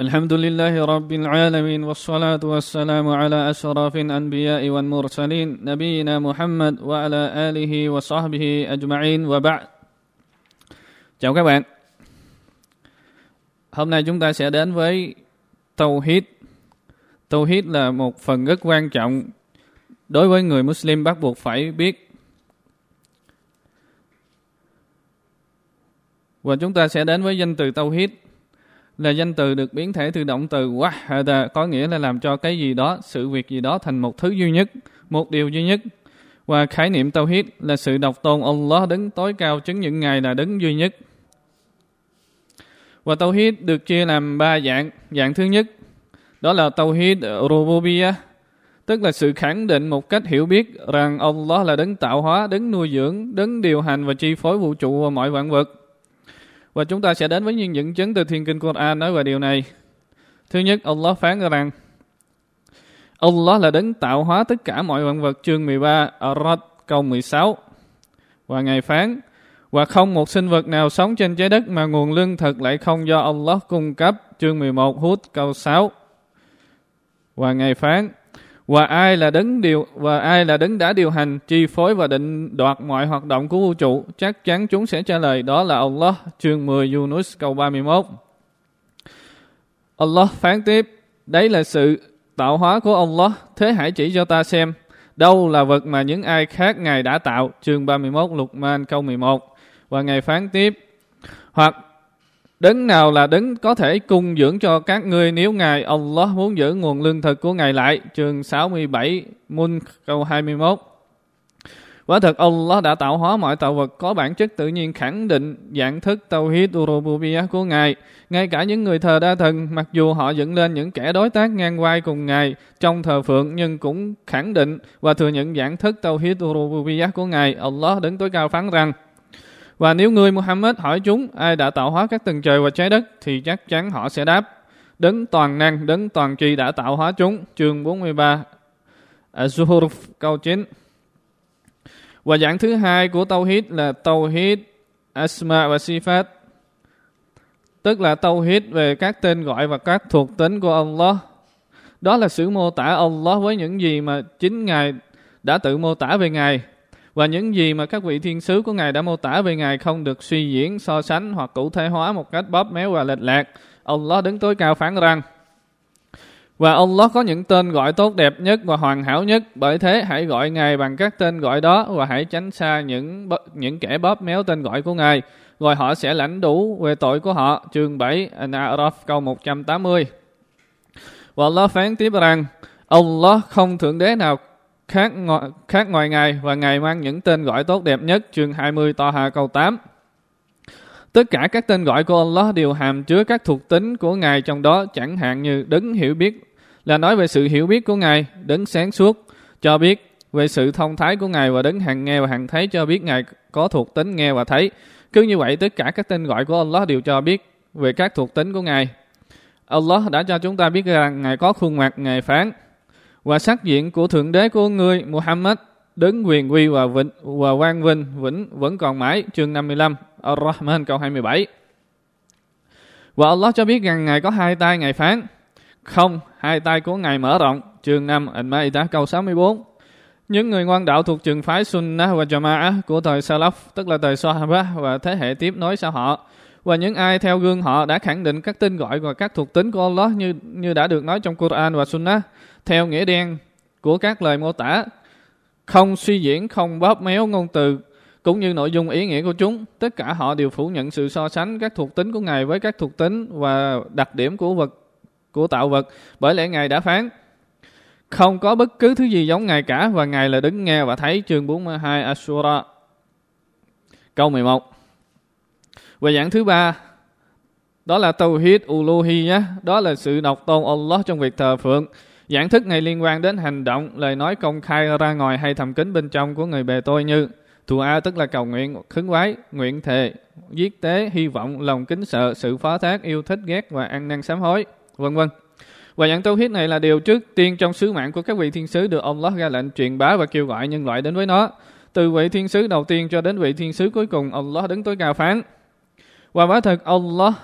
الحمد لله رب العالمين والصلاة والسلام على أشرف الأنبياء والمرسلين نبينا محمد وعلى آله وصحبه أجمعين وبعد Chào các bạn Hôm nay chúng ta sẽ đến với Tawhid Tawhid là một phần rất quan trọng đối với người Muslim bắt buộc phải biết Và chúng ta sẽ đến với danh từ Tawhid là danh từ được biến thể từ động từ wahada có nghĩa là làm cho cái gì đó, sự việc gì đó thành một thứ duy nhất, một điều duy nhất. Và khái niệm tauhid là sự độc tôn Allah đứng tối cao chứng những Ngài là đứng duy nhất. Và tauhid được chia làm ba dạng. Dạng thứ nhất đó là tauhid rububiyah, tức là sự khẳng định một cách hiểu biết rằng Allah là đấng tạo hóa, đấng nuôi dưỡng, đấng điều hành và chi phối vũ trụ và mọi vạn vật. Và chúng ta sẽ đến với những dẫn chứng từ thiên kinh Quran nói về điều này. Thứ nhất, Allah phán rằng Allah là đấng tạo hóa tất cả mọi vạn vật chương 13 Arad câu 16. Và Ngài phán và không một sinh vật nào sống trên trái đất mà nguồn lương thực lại không do Allah cung cấp chương 11 Hút câu 6. Và Ngài phán và ai là đấng điều và ai là đấng đã điều hành, chi phối và định đoạt mọi hoạt động của vũ trụ, chắc chắn chúng sẽ trả lời, đó là Allah, chương 10 Yunus, câu 31 Allah phán tiếp, đấy là sự tạo hóa của Allah, thế hãy chỉ cho ta xem, đâu là vật mà những ai khác ngài đã tạo? Chương 31 Luqman Man câu 11 và ngài phán tiếp, hoặc Đấng nào là đấng có thể cung dưỡng cho các ngươi nếu Ngài Allah muốn giữ nguồn lương thực của Ngài lại. Chương 67 Mun câu 21 Quả thật Allah đã tạo hóa mọi tạo vật có bản chất tự nhiên khẳng định dạng thức Tawhid Urububiyah của Ngài. Ngay cả những người thờ đa thần, mặc dù họ dựng lên những kẻ đối tác ngang vai cùng Ngài trong thờ phượng, nhưng cũng khẳng định và thừa nhận dạng thức Tawhid Urububiyah của Ngài. Allah đứng tối cao phán rằng và nếu người Muhammad hỏi chúng ai đã tạo hóa các tầng trời và trái đất thì chắc chắn họ sẽ đáp Đấng toàn năng, đấng toàn tri đã tạo hóa chúng. Chương 43 Az-Zuhur câu 9 Và dạng thứ hai của Tauhid là Tauhid Asma và Sifat. Tức là Tauhid về các tên gọi và các thuộc tính của Allah. Đó là sự mô tả Allah với những gì mà chính Ngài đã tự mô tả về Ngài và những gì mà các vị thiên sứ của Ngài đã mô tả về Ngài không được suy diễn, so sánh hoặc cụ thể hóa một cách bóp méo và lệch lạc. Allah đứng tối cao phán rằng và Allah có những tên gọi tốt đẹp nhất và hoàn hảo nhất, bởi thế hãy gọi Ngài bằng các tên gọi đó và hãy tránh xa những những kẻ bóp méo tên gọi của Ngài, rồi họ sẽ lãnh đủ về tội của họ. Chương 7 An-A'raf câu 180. Và Allah phán tiếp rằng Allah không thượng đế nào khác ngoài, khác ngoài ngày và ngày mang những tên gọi tốt đẹp nhất chương 20 to hạ câu 8. Tất cả các tên gọi của Allah đều hàm chứa các thuộc tính của Ngài trong đó chẳng hạn như đấng hiểu biết là nói về sự hiểu biết của Ngài, đấng sáng suốt cho biết về sự thông thái của Ngài và đấng hàng nghe và hàng thấy cho biết Ngài có thuộc tính nghe và thấy. Cứ như vậy tất cả các tên gọi của Allah đều cho biết về các thuộc tính của Ngài. Allah đã cho chúng ta biết rằng Ngài có khuôn mặt, Ngài phán và sắc diện của thượng đế của người Muhammad, đứng quyền quy và vĩnh và quang vinh vĩnh vẫn còn mãi. Chương 55 Ar-Rahman, câu 27 và Allah cho biết rằng Ngài có hai tay Ngài phán. Không, hai tay của Ngài mở rộng. Chương 5 Al-Ma'idah, câu 64 những người ngoan đạo thuộc trường phái Sunnah và Jama'ah của thời Salaf, tức là thời Sahaba và thế hệ tiếp nối sau họ, và những ai theo gương họ đã khẳng định các tên gọi và các thuộc tính của Allah như như đã được nói trong Quran và Sunnah theo nghĩa đen của các lời mô tả, không suy diễn, không bóp méo ngôn từ, cũng như nội dung ý nghĩa của chúng. Tất cả họ đều phủ nhận sự so sánh các thuộc tính của Ngài với các thuộc tính và đặc điểm của vật của tạo vật. Bởi lẽ Ngài đã phán, không có bất cứ thứ gì giống Ngài cả và Ngài là đứng nghe và thấy chương 42 asura Câu 11 Và dạng thứ ba đó là Tawhid Uluhiyah, đó là sự độc tôn Allah trong việc thờ phượng. Giảng thức này liên quan đến hành động, lời nói công khai ra ngoài hay thầm kín bên trong của người bề tôi như thù A tức là cầu nguyện, khấn quái, nguyện thề, giết tế, hy vọng, lòng kính sợ, sự phó thác, yêu thích, ghét và ăn năn sám hối, vân vân. Và dạng tâu hiết này là điều trước tiên trong sứ mạng của các vị thiên sứ được ông Allah ra lệnh truyền bá và kêu gọi nhân loại đến với nó. Từ vị thiên sứ đầu tiên cho đến vị thiên sứ cuối cùng, Allah đứng tối cao phán. Và quả thật Allah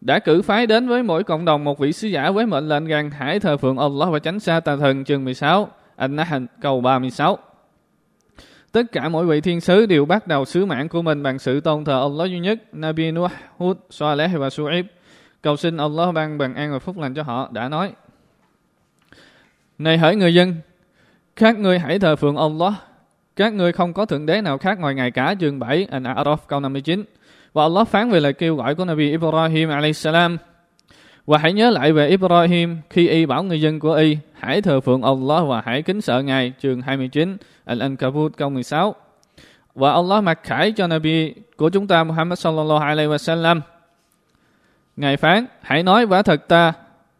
đã cử phái đến với mỗi cộng đồng một vị sứ giả với mệnh lệnh rằng hãy thờ phượng Allah và tránh xa tà thần chương 16 An-Nahl câu 36 Tất cả mỗi vị thiên sứ đều bắt đầu sứ mạng của mình bằng sự tôn thờ Allah duy nhất Nabi Nuh, Hud, Saleh và Su'ib cầu xin Allah ban bằng an và phúc lành cho họ đã nói. Này hỡi người dân các ngươi hãy thờ phượng Allah. Các ngươi không có thượng đế nào khác ngoài ngài cả chương 7 An-A'raf câu 59 và Allah phán về lời kêu gọi của Nabi Ibrahim alayhisalam. Và hãy nhớ lại về Ibrahim khi y bảo người dân của y hãy thờ phượng Allah và hãy kính sợ Ngài. Chương 29 Al-Ankabut câu 16. Và Allah mặc khải cho Nabi của chúng ta Muhammad sallallahu alaihi wasallam. Ngài phán, hãy nói quả thật ta,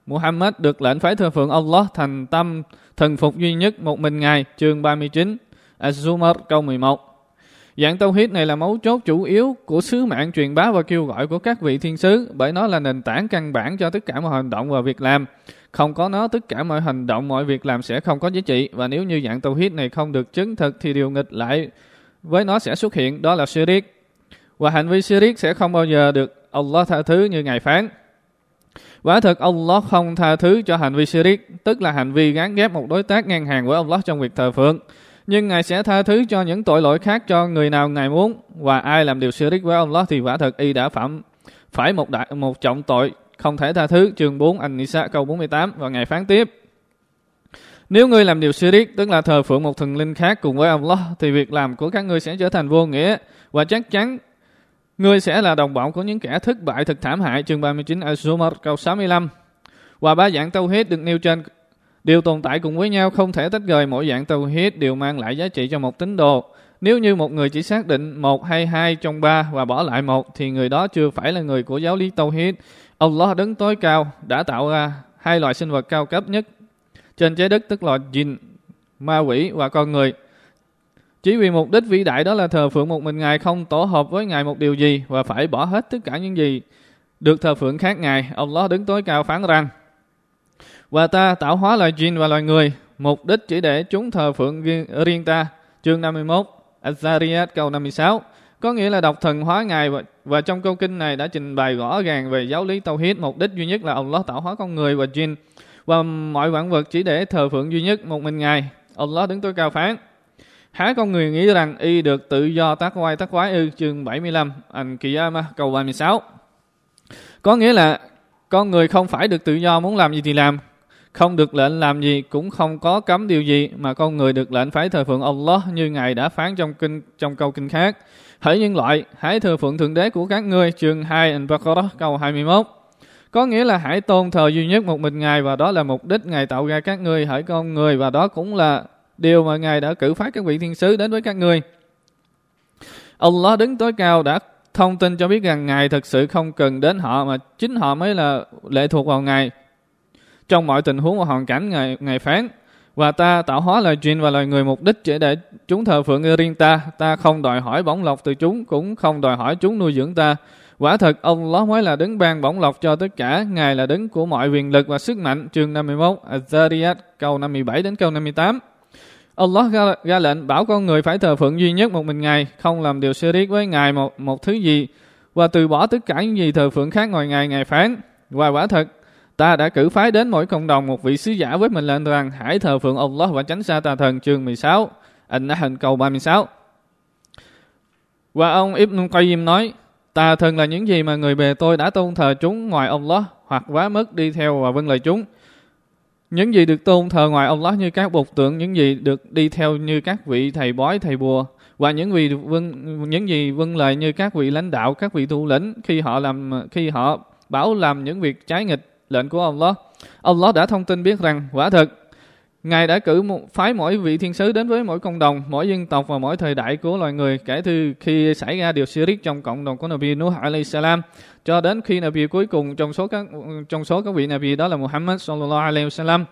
Muhammad được lệnh phải thờ phượng Allah thành tâm thần phục duy nhất một mình Ngài. Chương 39 Az-Zumar câu 11. Dạng tâu huyết này là mấu chốt chủ yếu của sứ mạng truyền bá và kêu gọi của các vị thiên sứ bởi nó là nền tảng căn bản cho tất cả mọi hành động và việc làm. Không có nó, tất cả mọi hành động, mọi việc làm sẽ không có giá trị. Và nếu như dạng tâu huyết này không được chứng thực thì điều nghịch lại với nó sẽ xuất hiện, đó là shirik. Và hành vi shirik sẽ không bao giờ được Allah tha thứ như Ngài phán. Quả thật Allah không tha thứ cho hành vi shirik, tức là hành vi gán ghép một đối tác ngang hàng với Allah trong việc thờ phượng nhưng Ngài sẽ tha thứ cho những tội lỗi khác cho người nào Ngài muốn, và ai làm điều shirik với Allah thì quả thật y đã phạm phải một đại, một trọng tội không thể tha thứ. Chương 4 An-Nisa câu 48 và Ngài phán tiếp. Nếu ngươi làm điều shirik tức là thờ phượng một thần linh khác cùng với Allah thì việc làm của các ngươi sẽ trở thành vô nghĩa, và chắc chắn ngươi sẽ là đồng bọn của những kẻ thất bại thật thảm hại. Chương 39 Al-Zumar câu 65 và ba dạng tâu hết được nêu trên Điều tồn tại cùng với nhau không thể tách rời mỗi dạng tàu hít đều mang lại giá trị cho một tín đồ. Nếu như một người chỉ xác định một hay hai trong ba và bỏ lại một thì người đó chưa phải là người của giáo lý tàu hít. Allah đứng tối cao đã tạo ra hai loại sinh vật cao cấp nhất trên trái đất tức là jin, ma quỷ và con người. Chỉ vì mục đích vĩ đại đó là thờ phượng một mình Ngài không tổ hợp với Ngài một điều gì và phải bỏ hết tất cả những gì được thờ phượng khác Ngài. Allah đứng tối cao phán rằng và ta tạo hóa loài jin và loài người, mục đích chỉ để chúng thờ phượng riêng ta. Chương 51, Azariah câu 56. Có nghĩa là đọc thần hóa Ngài và, và trong câu kinh này đã trình bày rõ ràng về giáo lý Tauhid. Mục đích duy nhất là Allah tạo hóa con người và jin và mọi vạn vật chỉ để thờ phượng duy nhất một mình Ngài. Allah đứng tối cao phán. Há con người nghĩ rằng y được tự do tác quay tác quái ư chương 75 Anh Kiyama câu 36. Có nghĩa là con người không phải được tự do muốn làm gì thì làm không được lệnh làm gì cũng không có cấm điều gì mà con người được lệnh phải thờ phượng Allah như ngài đã phán trong kinh trong câu kinh khác. Hỡi nhân loại, hãy thờ phượng thượng đế của các ngươi chương 2 Al-Baqarah câu 21. Có nghĩa là hãy tôn thờ duy nhất một mình Ngài và đó là mục đích Ngài tạo ra các ngươi hỡi con người và đó cũng là điều mà Ngài đã cử phát các vị thiên sứ đến với các ngươi. Allah đứng tối cao đã thông tin cho biết rằng Ngài thực sự không cần đến họ mà chính họ mới là lệ thuộc vào Ngài trong mọi tình huống và hoàn cảnh ngày ngày phán. Và ta tạo hóa loài chuyện và loài người mục đích chỉ để chúng thờ phượng riêng ta. Ta không đòi hỏi bổng lộc từ chúng cũng không đòi hỏi chúng nuôi dưỡng ta. Quả thật ông ló mới là đứng ban bổng lộc cho tất cả. Ngài là đứng của mọi quyền lực và sức mạnh. Chương 51 Az-Zariyat câu 57 đến câu 58 Allah ra, ra lệnh bảo con người phải thờ phượng duy nhất một mình ngài không làm điều shirk với ngài một một thứ gì. Và từ bỏ tất cả những gì thờ phượng khác ngoài ngài ngài phán. Và quả thật Ta đã cử phái đến mỗi cộng đồng một vị sứ giả với mình lệnh rằng hãy thờ phượng Allah và tránh xa tà thần chương 16. anh đã hình cầu 36. Và ông Ibn Qayyim nói, tà thần là những gì mà người bề tôi đã tôn thờ chúng ngoài Allah hoặc quá mức đi theo và vâng lời chúng. Những gì được tôn thờ ngoài Allah như các bột tượng, những gì được đi theo như các vị thầy bói, thầy bùa và những vị vâng những gì vâng lời như các vị lãnh đạo, các vị thủ lĩnh khi họ làm khi họ bảo làm những việc trái nghịch lệnh của Allah. Allah đã thông tin biết rằng quả thật Ngài đã cử một phái mỗi vị thiên sứ đến với mỗi cộng đồng, mỗi dân tộc và mỗi thời đại của loài người kể từ khi xảy ra điều shirik trong cộng đồng của Nabi Nuh alayhi salam cho đến khi Nabi cuối cùng trong số các trong số các vị Nabi đó là Muhammad sallallahu alaihi wasallam.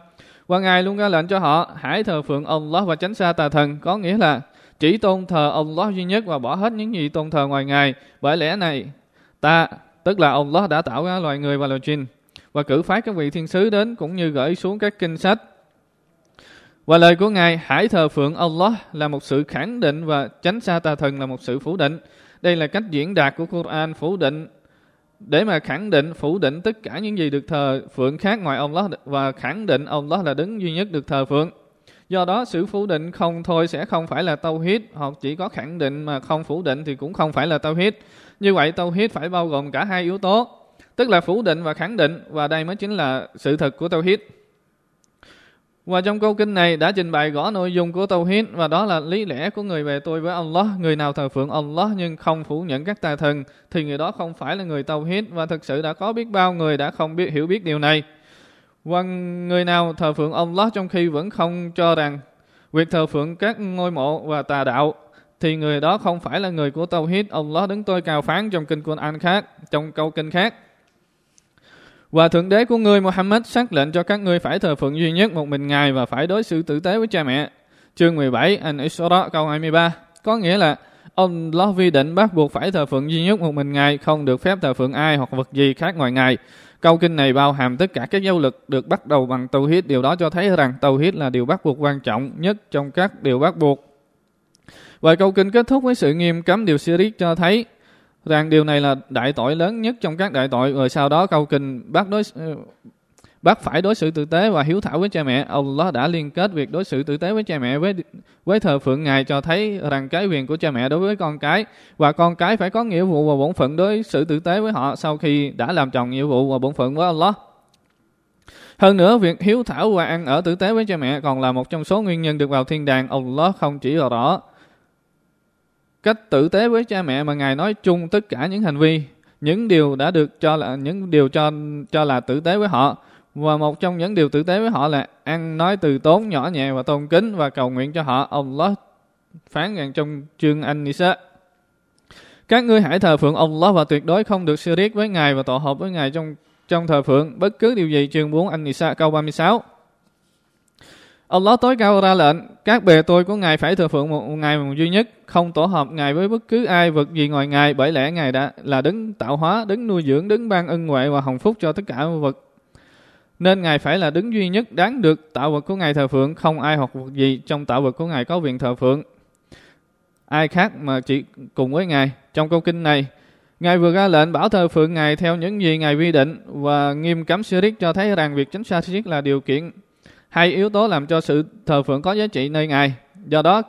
Và Ngài luôn ra lệnh cho họ hãy thờ phượng Allah và tránh xa tà thần, có nghĩa là chỉ tôn thờ Allah duy nhất và bỏ hết những gì tôn thờ ngoài Ngài. Bởi lẽ này, ta, tức là Allah đã tạo ra loài người và loài chim và cử phái các vị thiên sứ đến cũng như gửi xuống các kinh sách. Và lời của Ngài hãy thờ phượng Allah là một sự khẳng định và tránh xa tà thần là một sự phủ định. Đây là cách diễn đạt của Quran phủ định để mà khẳng định phủ định tất cả những gì được thờ phượng khác ngoài Allah và khẳng định Allah là đứng duy nhất được thờ phượng. Do đó sự phủ định không thôi sẽ không phải là tâu hít hoặc chỉ có khẳng định mà không phủ định thì cũng không phải là tâu hít. Như vậy tâu hít phải bao gồm cả hai yếu tố, tức là phủ định và khẳng định và đây mới chính là sự thật của tâu hít. Và trong câu kinh này đã trình bày rõ nội dung của Tauhid và đó là lý lẽ của người về tôi với Allah. Người nào thờ phượng Allah nhưng không phủ nhận các tà thần thì người đó không phải là người Tauhid và thực sự đã có biết bao người đã không biết hiểu biết điều này. Và người nào thờ phượng Allah trong khi vẫn không cho rằng việc thờ phượng các ngôi mộ và tà đạo thì người đó không phải là người của Tauhid. Allah đứng tôi cao phán trong kinh Quran khác, trong câu kinh khác. Và Thượng Đế của ngươi Muhammad xác lệnh cho các ngươi phải thờ phượng duy nhất một mình Ngài và phải đối xử tử tế với cha mẹ. Chương 17 An-Isra câu 23 Có nghĩa là ông Allah vi định bắt buộc phải thờ phượng duy nhất một mình Ngài, không được phép thờ phượng ai hoặc vật gì khác ngoài Ngài. Câu kinh này bao hàm tất cả các giáo lực được bắt đầu bằng tàu hít. Điều đó cho thấy rằng tàu hít là điều bắt buộc quan trọng nhất trong các điều bắt buộc. Và câu kinh kết thúc với sự nghiêm cấm điều sirik cho thấy rằng điều này là đại tội lớn nhất trong các đại tội. Rồi sau đó câu kinh bác đối ờ, bác phải đối xử tử tế và hiếu thảo với cha mẹ. Allah đã liên kết việc đối xử tử tế với cha mẹ với với thờ phượng ngài cho thấy rằng cái quyền của cha mẹ đối với con cái và con cái phải có nghĩa vụ và bổn phận đối xử tử tế với họ sau khi đã làm tròn nghĩa vụ và bổn phận với Allah. Hơn nữa, việc hiếu thảo và ăn ở tử tế với cha mẹ còn là một trong số nguyên nhân được vào thiên đàng. Allah không chỉ rõ cách tử tế với cha mẹ mà ngài nói chung tất cả những hành vi, những điều đã được cho là, những điều cho cho là tử tế với họ. Và một trong những điều tử tế với họ là ăn nói từ tốn nhỏ nhẹ và tôn kính và cầu nguyện cho họ. Allah phán rằng trong chương An-Nisa, các ngươi hãy thờ phượng Allah và tuyệt đối không được riết với ngài và tổ hợp với ngài trong trong thờ phượng. Bất cứ điều gì chương 4 An-Nisa câu 36 Allah tối cao ra lệnh, các bề tôi của Ngài phải thờ phượng một Ngài một duy nhất, không tổ hợp Ngài với bất cứ ai vật gì ngoài Ngài, bởi lẽ Ngài đã là đứng tạo hóa, đứng nuôi dưỡng, đứng ban ân huệ và hồng phúc cho tất cả vật. Nên Ngài phải là đứng duy nhất đáng được tạo vật của Ngài thờ phượng, không ai hoặc vật gì trong tạo vật của Ngài có quyền thờ phượng. Ai khác mà chỉ cùng với Ngài. Trong câu kinh này, Ngài vừa ra lệnh bảo thờ phượng Ngài theo những gì Ngài quy định và nghiêm cấm sirik cho thấy rằng việc tránh xa sirik là điều kiện hai yếu tố làm cho sự thờ phượng có giá trị nơi Ngài. Do đó,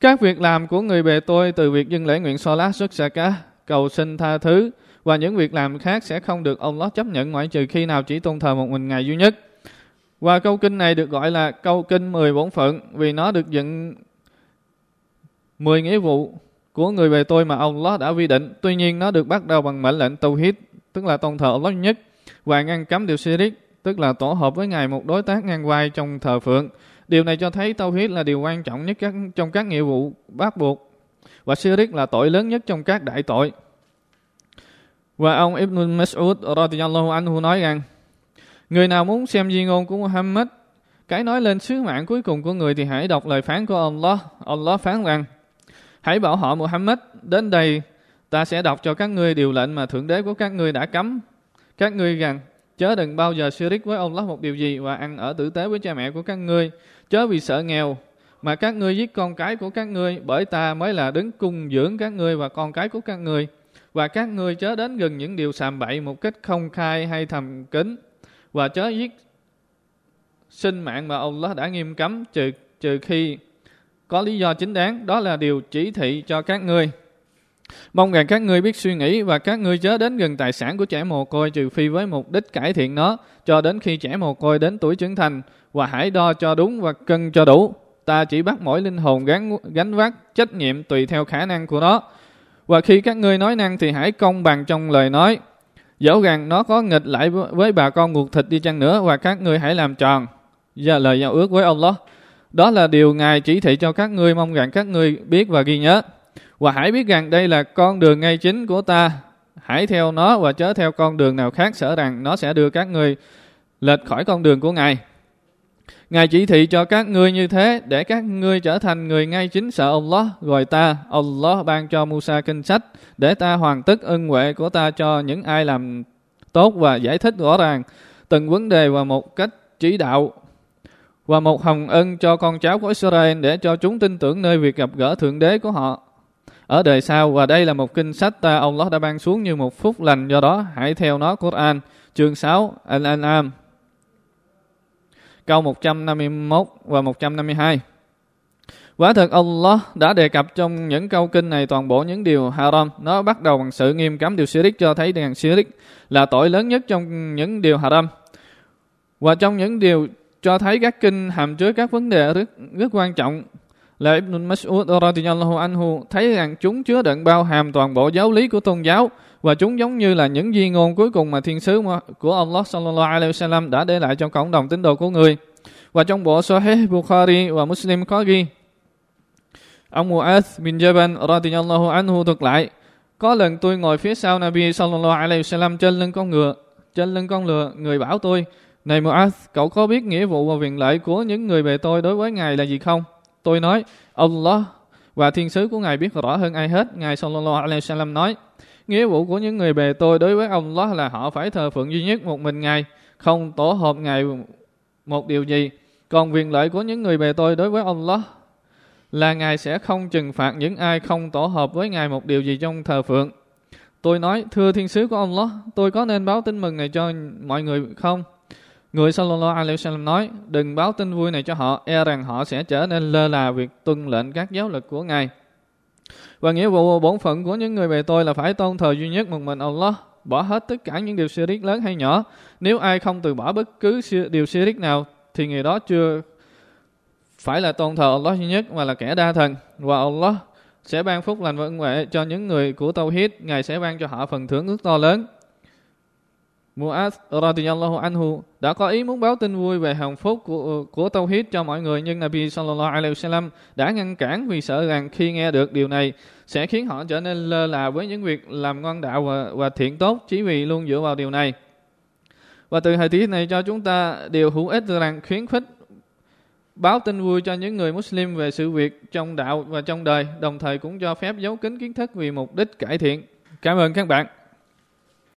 các việc làm của người bề tôi từ việc dâng lễ nguyện so lá xuất xa cá, cầu xin tha thứ và những việc làm khác sẽ không được ông Lót chấp nhận ngoại trừ khi nào chỉ tôn thờ một mình Ngài duy nhất. Và câu kinh này được gọi là câu kinh 10 bổn phận vì nó được dựng 10 nghĩa vụ của người bề tôi mà ông Lót đã quy định. Tuy nhiên nó được bắt đầu bằng mệnh lệnh tâu hít, tức là tôn thờ ông Lót nhất và ngăn cấm điều sirik tức là tổ hợp với Ngài một đối tác ngang vai trong thờ phượng. Điều này cho thấy tâu huyết là điều quan trọng nhất các, trong các nghĩa vụ bắt buộc. Và sirik là tội lớn nhất trong các đại tội. Và ông Ibn Mas'ud radiyallahu anhu nói rằng Người nào muốn xem di ngôn của Muhammad cái nói lên sứ mạng cuối cùng của người thì hãy đọc lời phán của Allah. Allah phán rằng Hãy bảo họ Muhammad đến đây ta sẽ đọc cho các ngươi điều lệnh mà Thượng Đế của các ngươi đã cấm các ngươi rằng Chớ đừng bao giờ shirik với Allah một điều gì và ăn ở tử tế với cha mẹ của các ngươi. Chớ vì sợ nghèo mà các ngươi giết con cái của các ngươi, bởi ta mới là đứng cung dưỡng các ngươi và con cái của các ngươi. Và các ngươi chớ đến gần những điều sàm bậy một cách không khai hay thầm kín và chớ giết sinh mạng mà Allah đã nghiêm cấm, trừ trừ khi có lý do chính đáng đó là điều chỉ thị cho các ngươi Mong rằng các ngươi biết suy nghĩ và các ngươi chớ đến gần tài sản của trẻ mồ côi trừ phi với mục đích cải thiện nó cho đến khi trẻ mồ côi đến tuổi trưởng thành và hãy đo cho đúng và cân cho đủ. Ta chỉ bắt mỗi linh hồn gánh, gánh vác trách nhiệm tùy theo khả năng của nó. Và khi các ngươi nói năng thì hãy công bằng trong lời nói. Dẫu rằng nó có nghịch lại với bà con ruột thịt đi chăng nữa và các ngươi hãy làm tròn. Và lời giao ước với Allah. Đó là điều Ngài chỉ thị cho các ngươi mong rằng các ngươi biết và ghi nhớ. Và hãy biết rằng đây là con đường ngay chính của ta. Hãy theo nó và chớ theo con đường nào khác sợ rằng nó sẽ đưa các ngươi lệch khỏi con đường của Ngài. Ngài chỉ thị cho các ngươi như thế để các ngươi trở thành người ngay chính sợ Allah, gọi ta. Allah ban cho Musa kinh sách để ta hoàn tất ân huệ của ta cho những ai làm tốt và giải thích rõ ràng từng vấn đề và một cách chỉ đạo và một hồng ân cho con cháu của Israel để cho chúng tin tưởng nơi việc gặp gỡ Thượng Đế của họ ở đời sau và đây là một kinh sách ta Allah đã ban xuống như một phúc lành do đó hãy theo nó Quran chương 6 Al-An'am câu 151 và 152 Quả thật Allah đã đề cập trong những câu kinh này toàn bộ những điều haram. Nó bắt đầu bằng sự nghiêm cấm điều shirik cho thấy rằng shirik là tội lớn nhất trong những điều haram. Và trong những điều cho thấy các kinh hàm chứa các vấn đề rất, rất quan trọng là Ibn Mas'ud radhiyallahu anhu thấy rằng chúng chứa đựng bao hàm toàn bộ giáo lý của tôn giáo và chúng giống như là những di ngôn cuối cùng mà thiên sứ của Allah sallallahu alaihi wasallam đã để lại cho cộng đồng tín đồ của người. Và trong bộ Sahih Bukhari và Muslim có ghi Ông Mu'ath bin Jabal radhiyallahu anhu thuật lại có lần tôi ngồi phía sau Nabi sallallahu alaihi wasallam trên lưng con ngựa, trên lưng con lừa, người bảo tôi, này Mu'ath, cậu có biết nghĩa vụ và quyền lợi của những người bề tôi đối với Ngài là gì không? Tôi nói, Allah và thiên sứ của Ngài biết rõ hơn ai hết. Ngài sallallahu alaihi wasallam nói, nghĩa vụ của những người bề tôi đối với Allah là họ phải thờ phượng duy nhất một mình Ngài, không tổ hợp Ngài một điều gì. Còn quyền lợi của những người bề tôi đối với Allah là Ngài sẽ không trừng phạt những ai không tổ hợp với Ngài một điều gì trong thờ phượng. Tôi nói, thưa thiên sứ của Allah, tôi có nên báo tin mừng này cho mọi người không? Người sallallahu alaihi wasallam nói, đừng báo tin vui này cho họ, e rằng họ sẽ trở nên lơ là việc tuân lệnh các giáo lực của Ngài. Và nghĩa vụ bổn phận của những người bề tôi là phải tôn thờ duy nhất một mình Allah, bỏ hết tất cả những điều sirik lớn hay nhỏ. Nếu ai không từ bỏ bất cứ điều sirik nào, thì người đó chưa phải là tôn thờ Allah duy nhất mà là kẻ đa thần. Và Allah sẽ ban phúc lành và ân huệ cho những người của Tawhid, Ngài sẽ ban cho họ phần thưởng ước to lớn. Mu'az radiyallahu anhu đã có ý muốn báo tin vui về hồng phúc của, của Tawhid cho mọi người nhưng Nabi sallallahu alaihi wasallam đã ngăn cản vì sợ rằng khi nghe được điều này sẽ khiến họ trở nên lơ là với những việc làm ngoan đạo và, và thiện tốt chỉ vì luôn dựa vào điều này. Và từ hadith này cho chúng ta điều hữu ích rằng khuyến khích báo tin vui cho những người Muslim về sự việc trong đạo và trong đời, đồng thời cũng cho phép giấu kín kiến thức vì mục đích cải thiện. Cảm ơn các bạn.